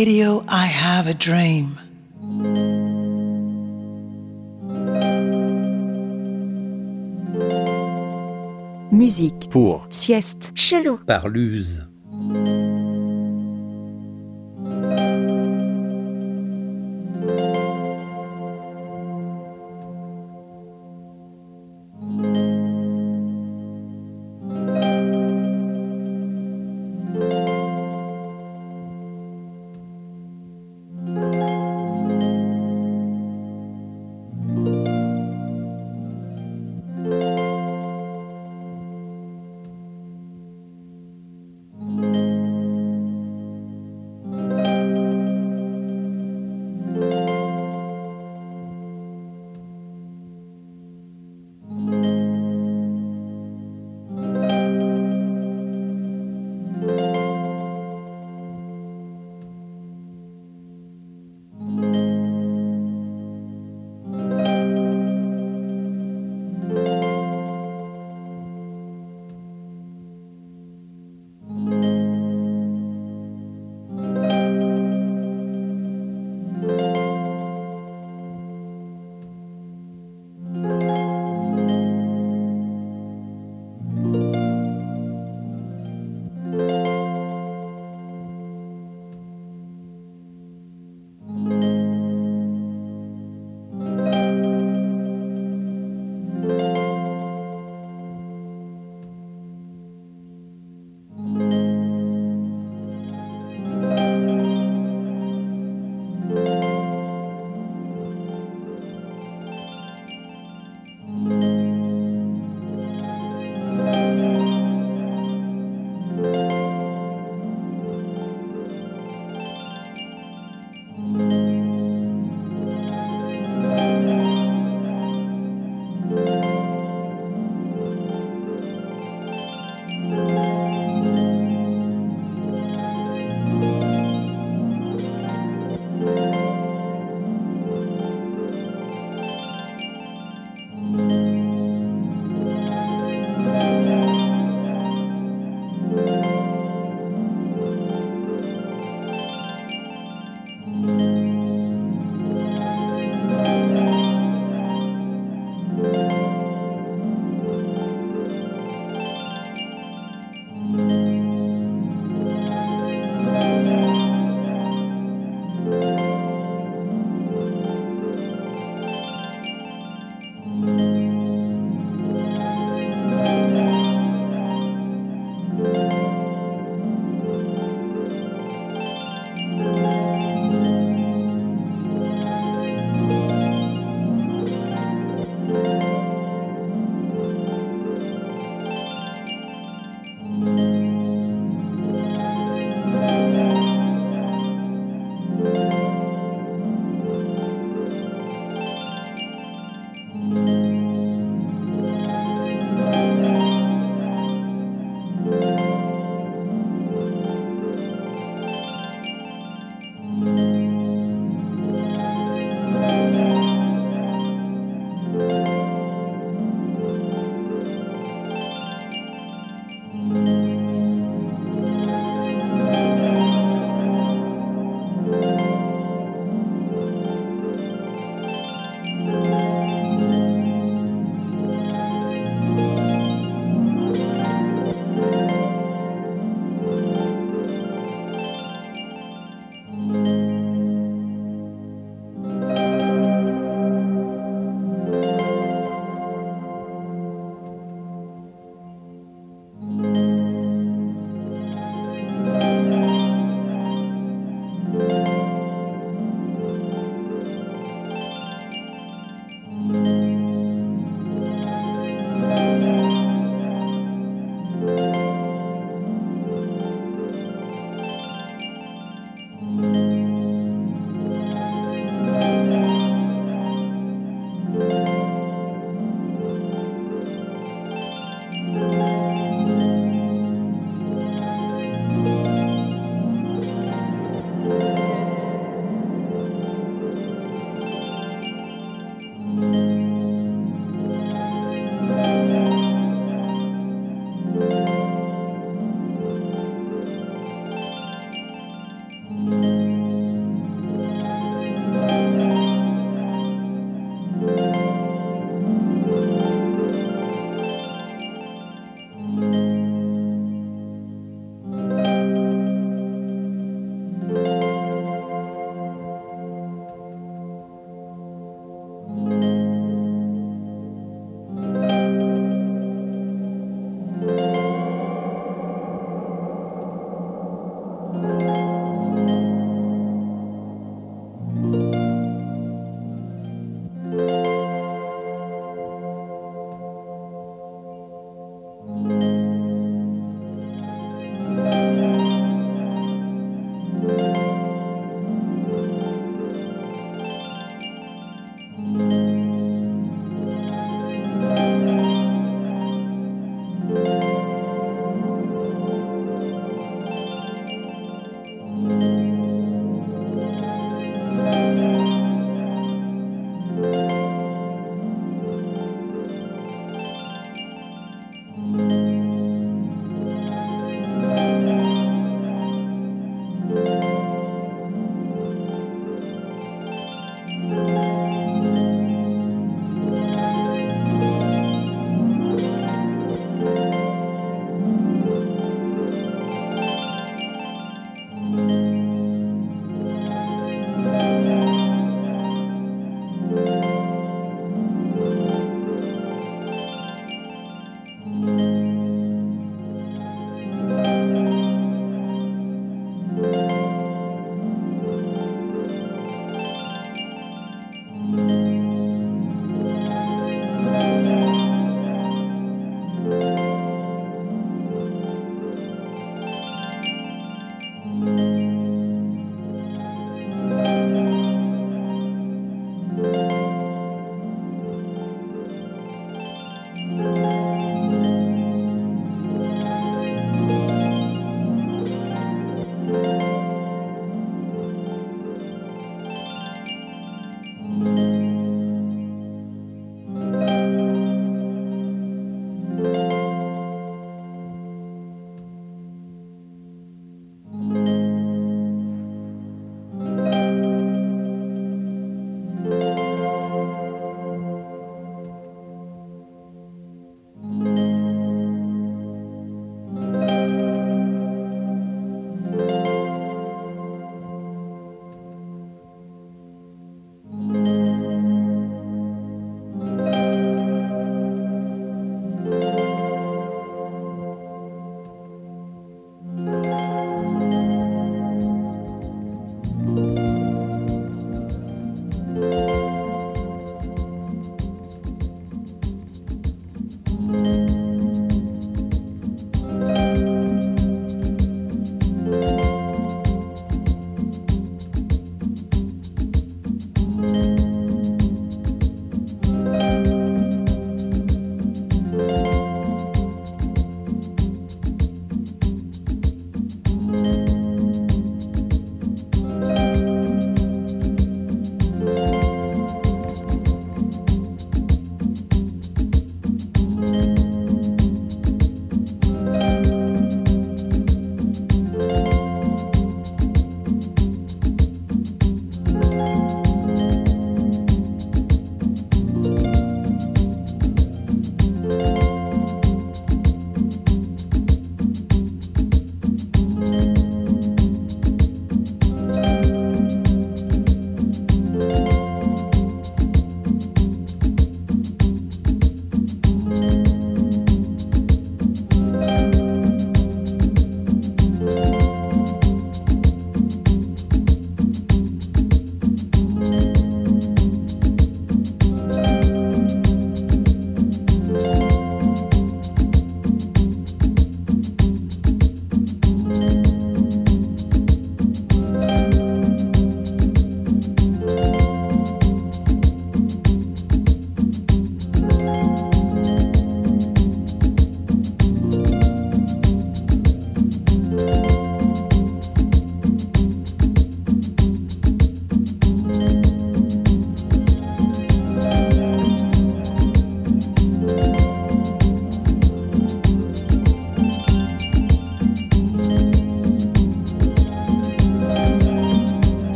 radio, I have a dream. Musique. Pour. Sieste. Chelou. Par Luz.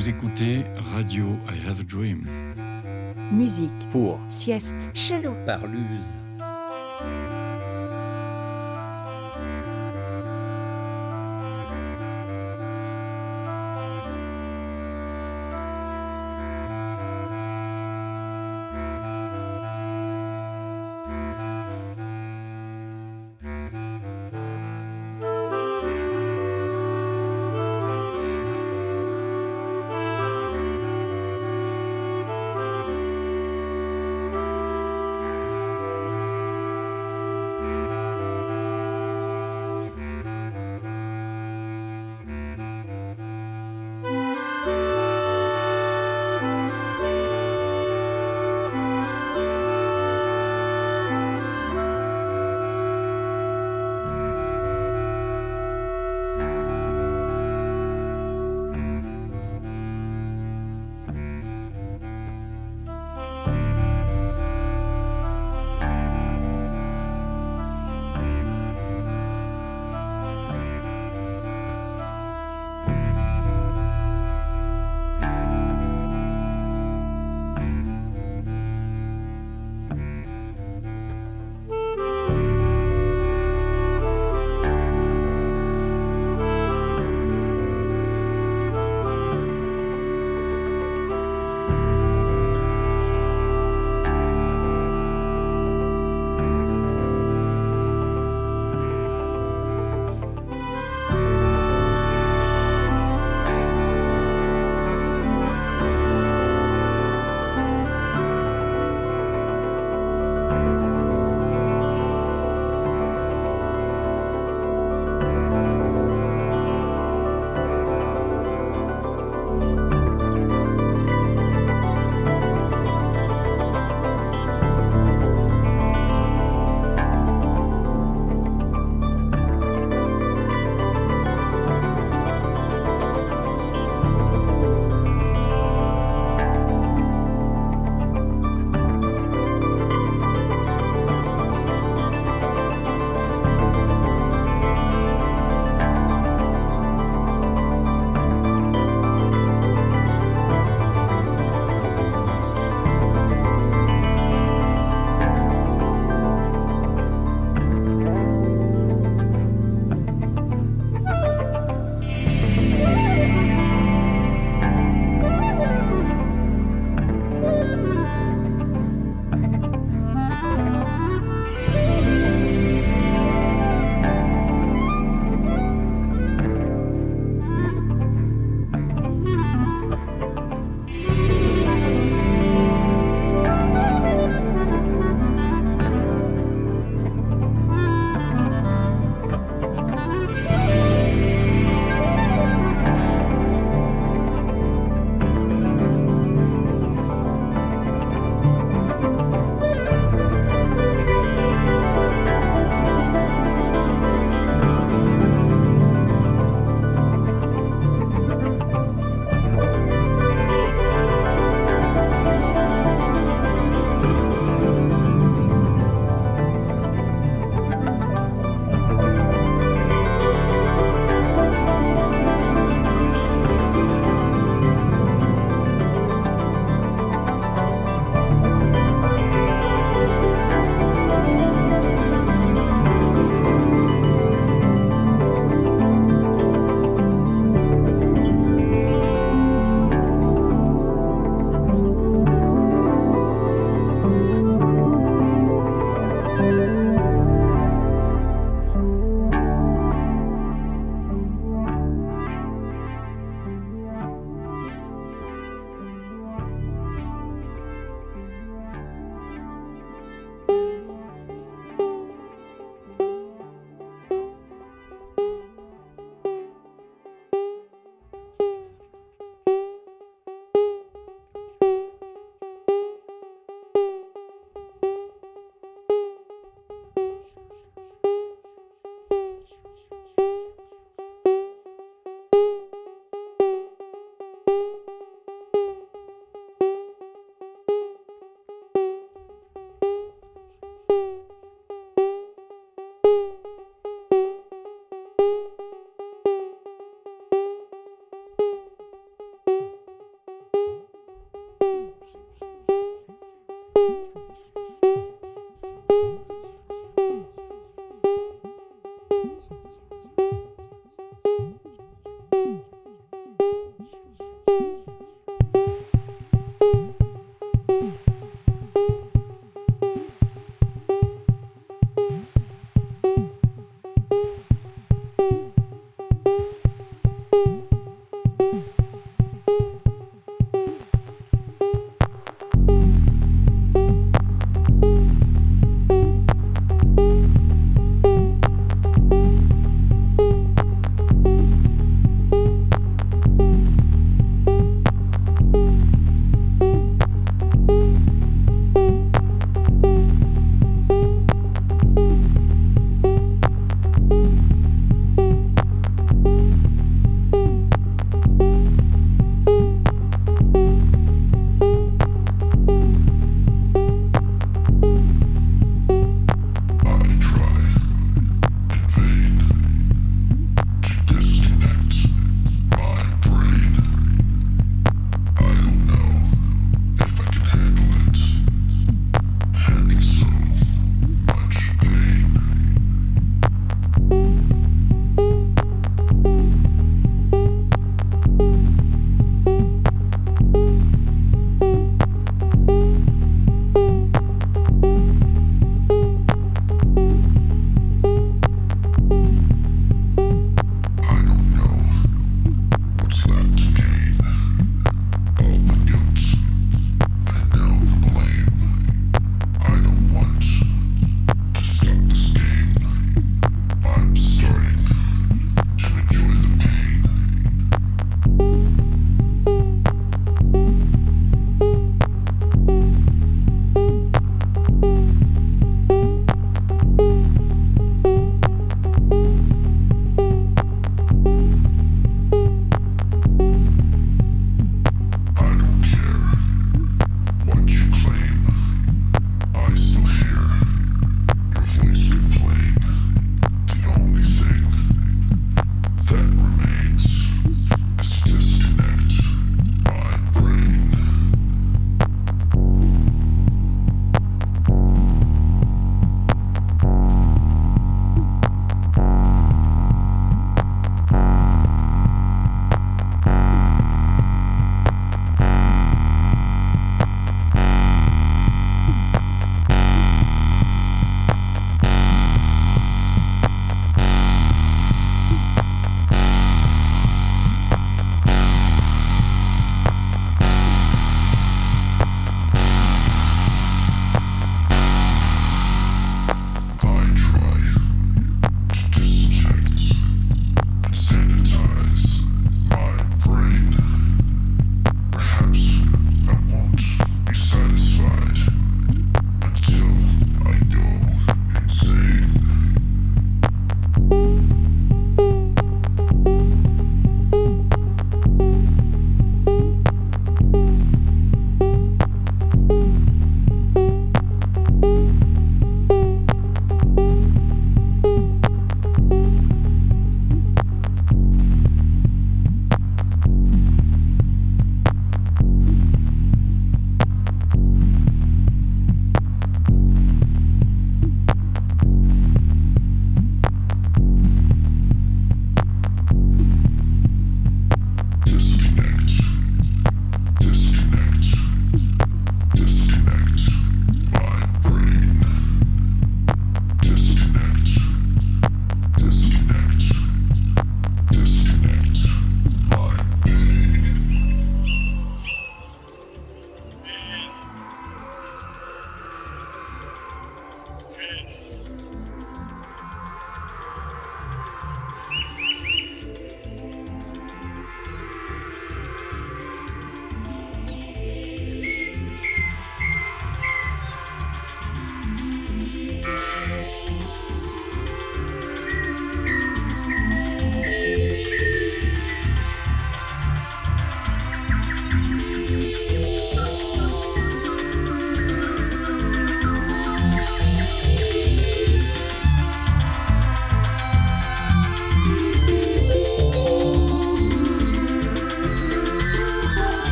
Vous écoutez Radio I Have a Dream. Musique. Pour. Sieste. Chelou. Parluse.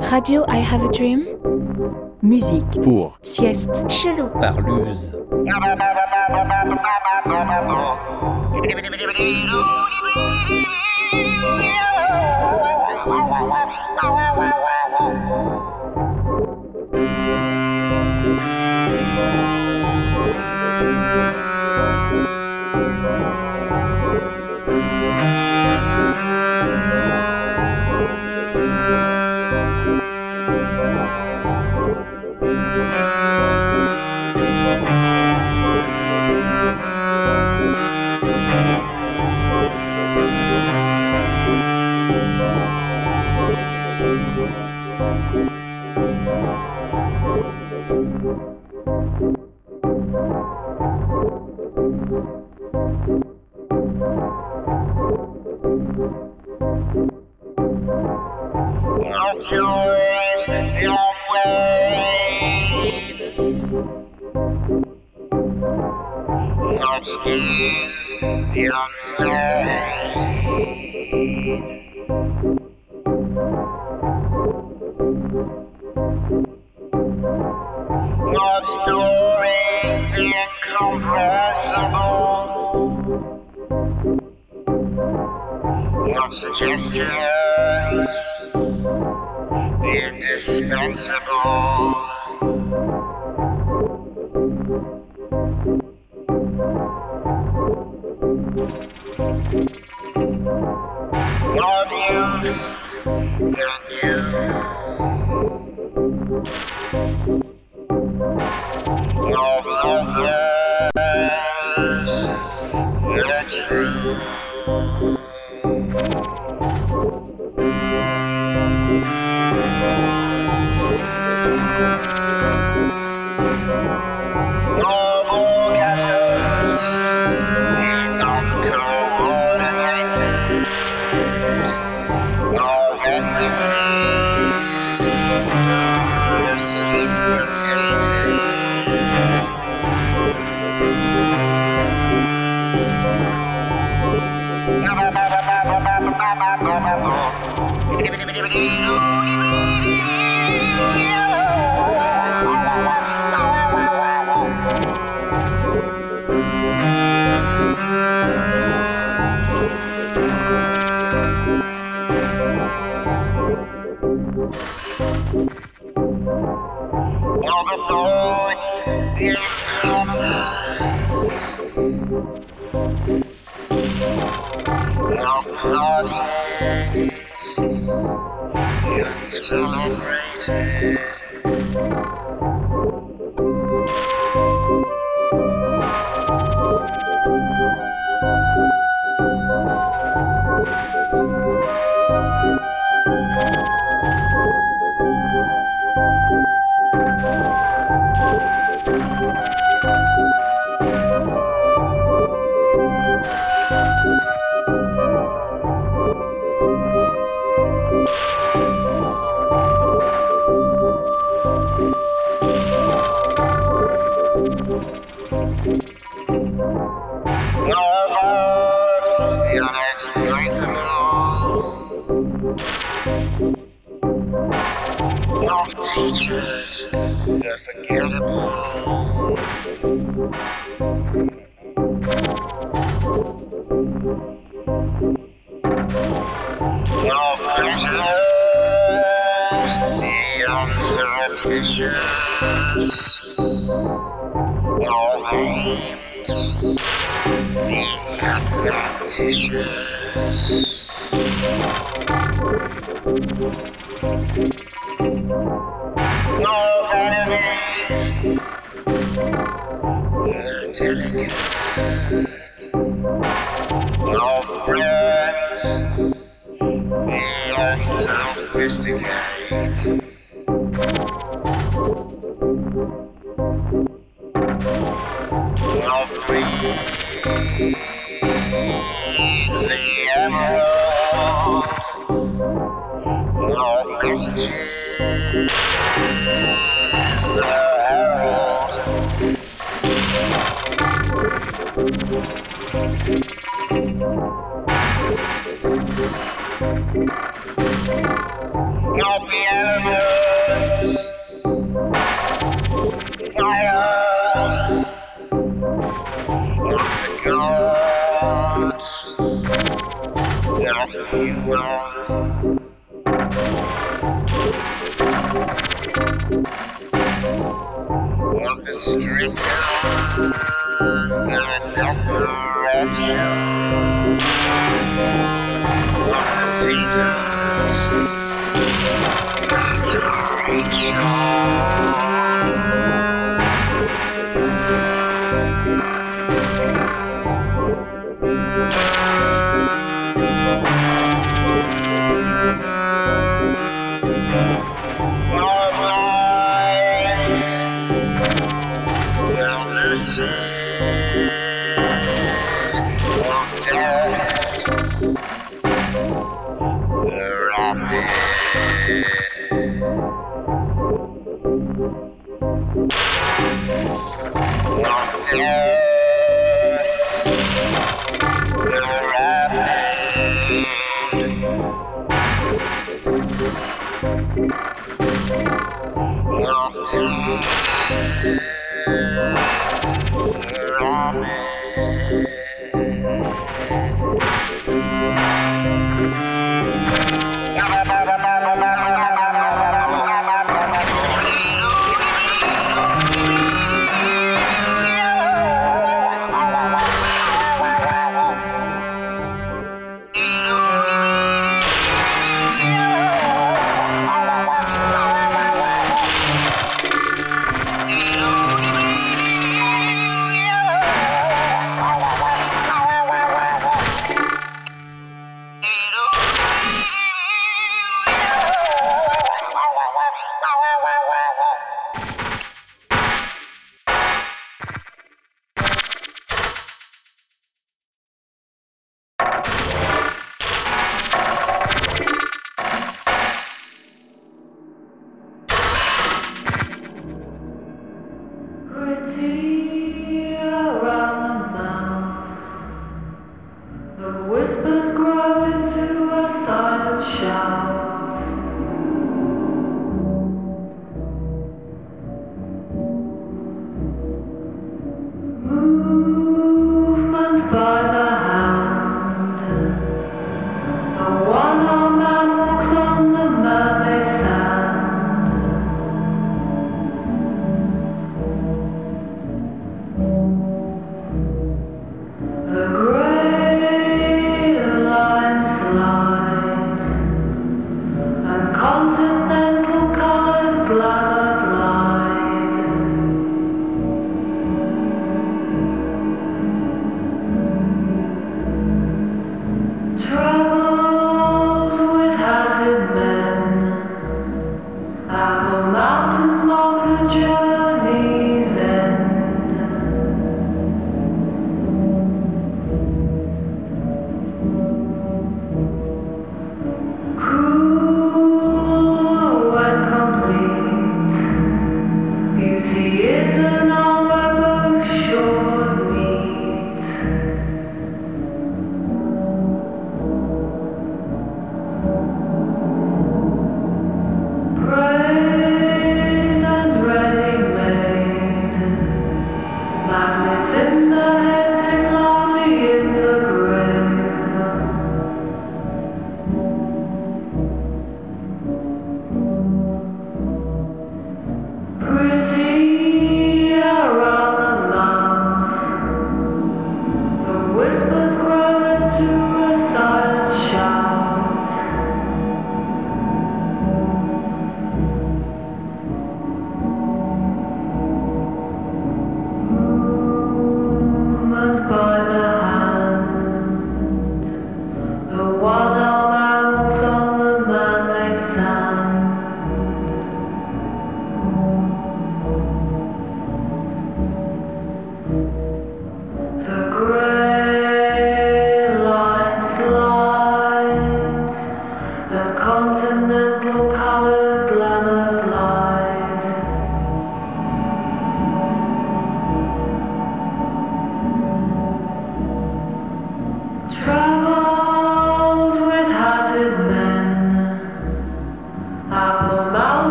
Radio I Have a Dream. Musique pour sieste chelou par Luz.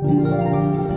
Música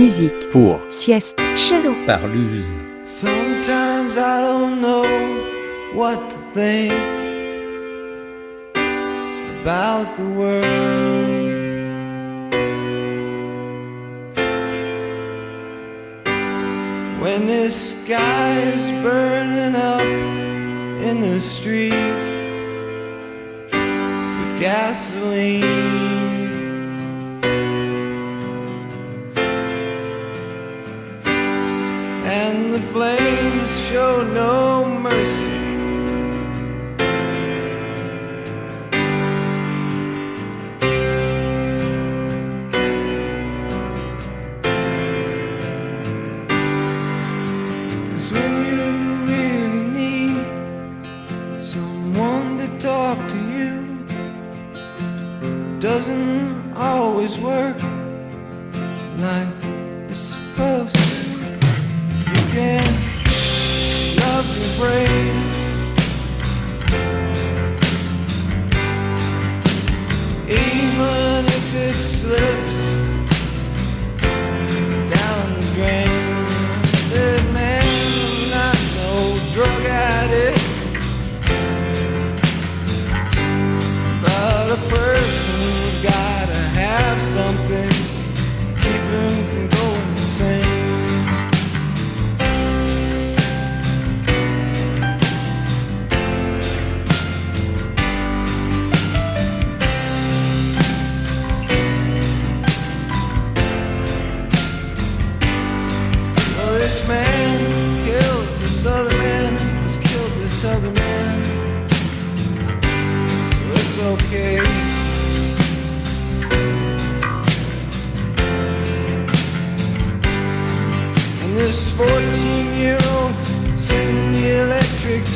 Musique pour sieste chelou par Luz. Sometimes I don't know what to think about the world. When this sky is burning up in the street with gasoline. Show no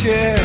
chair,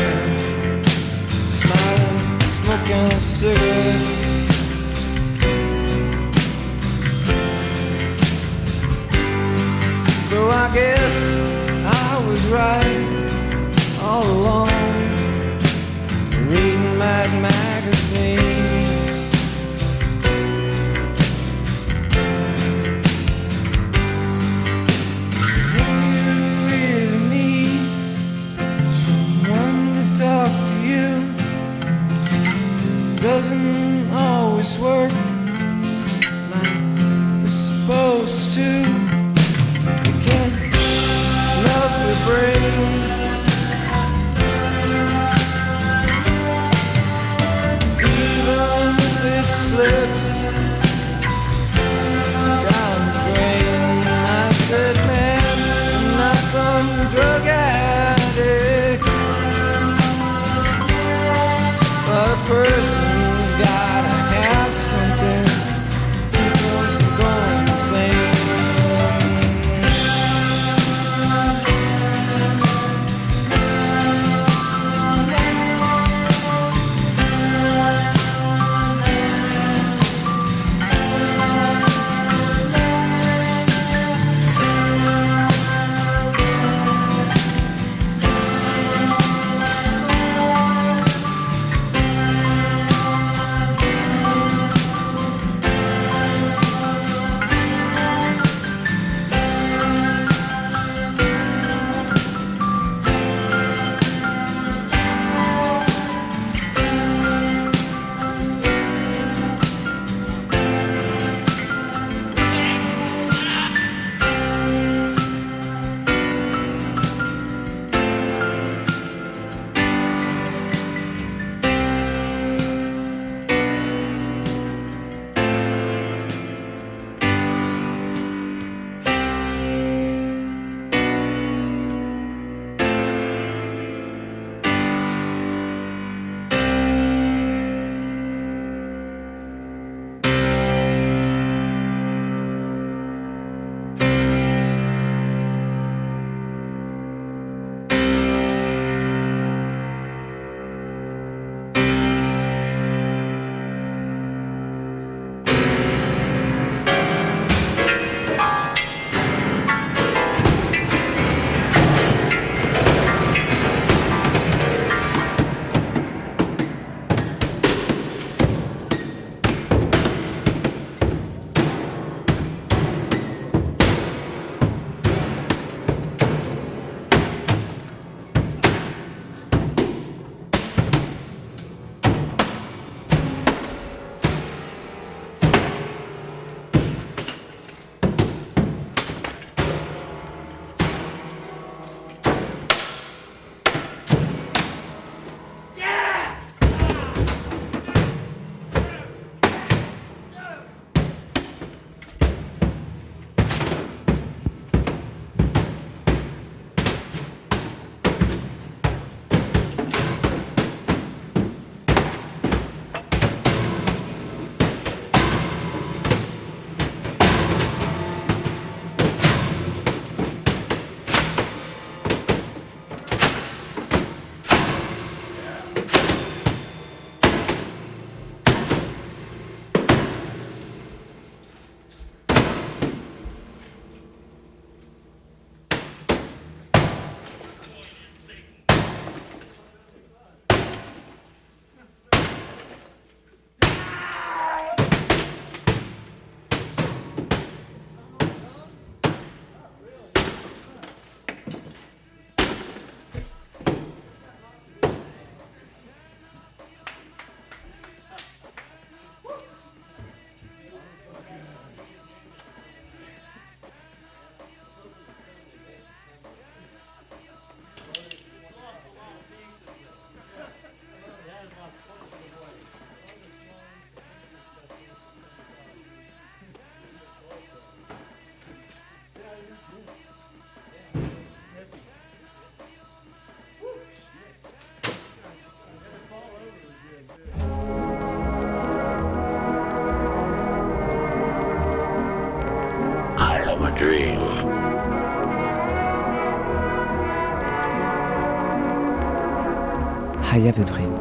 I have a dream.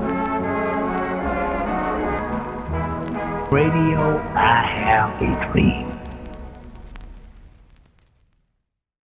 Radio I Have a Dream.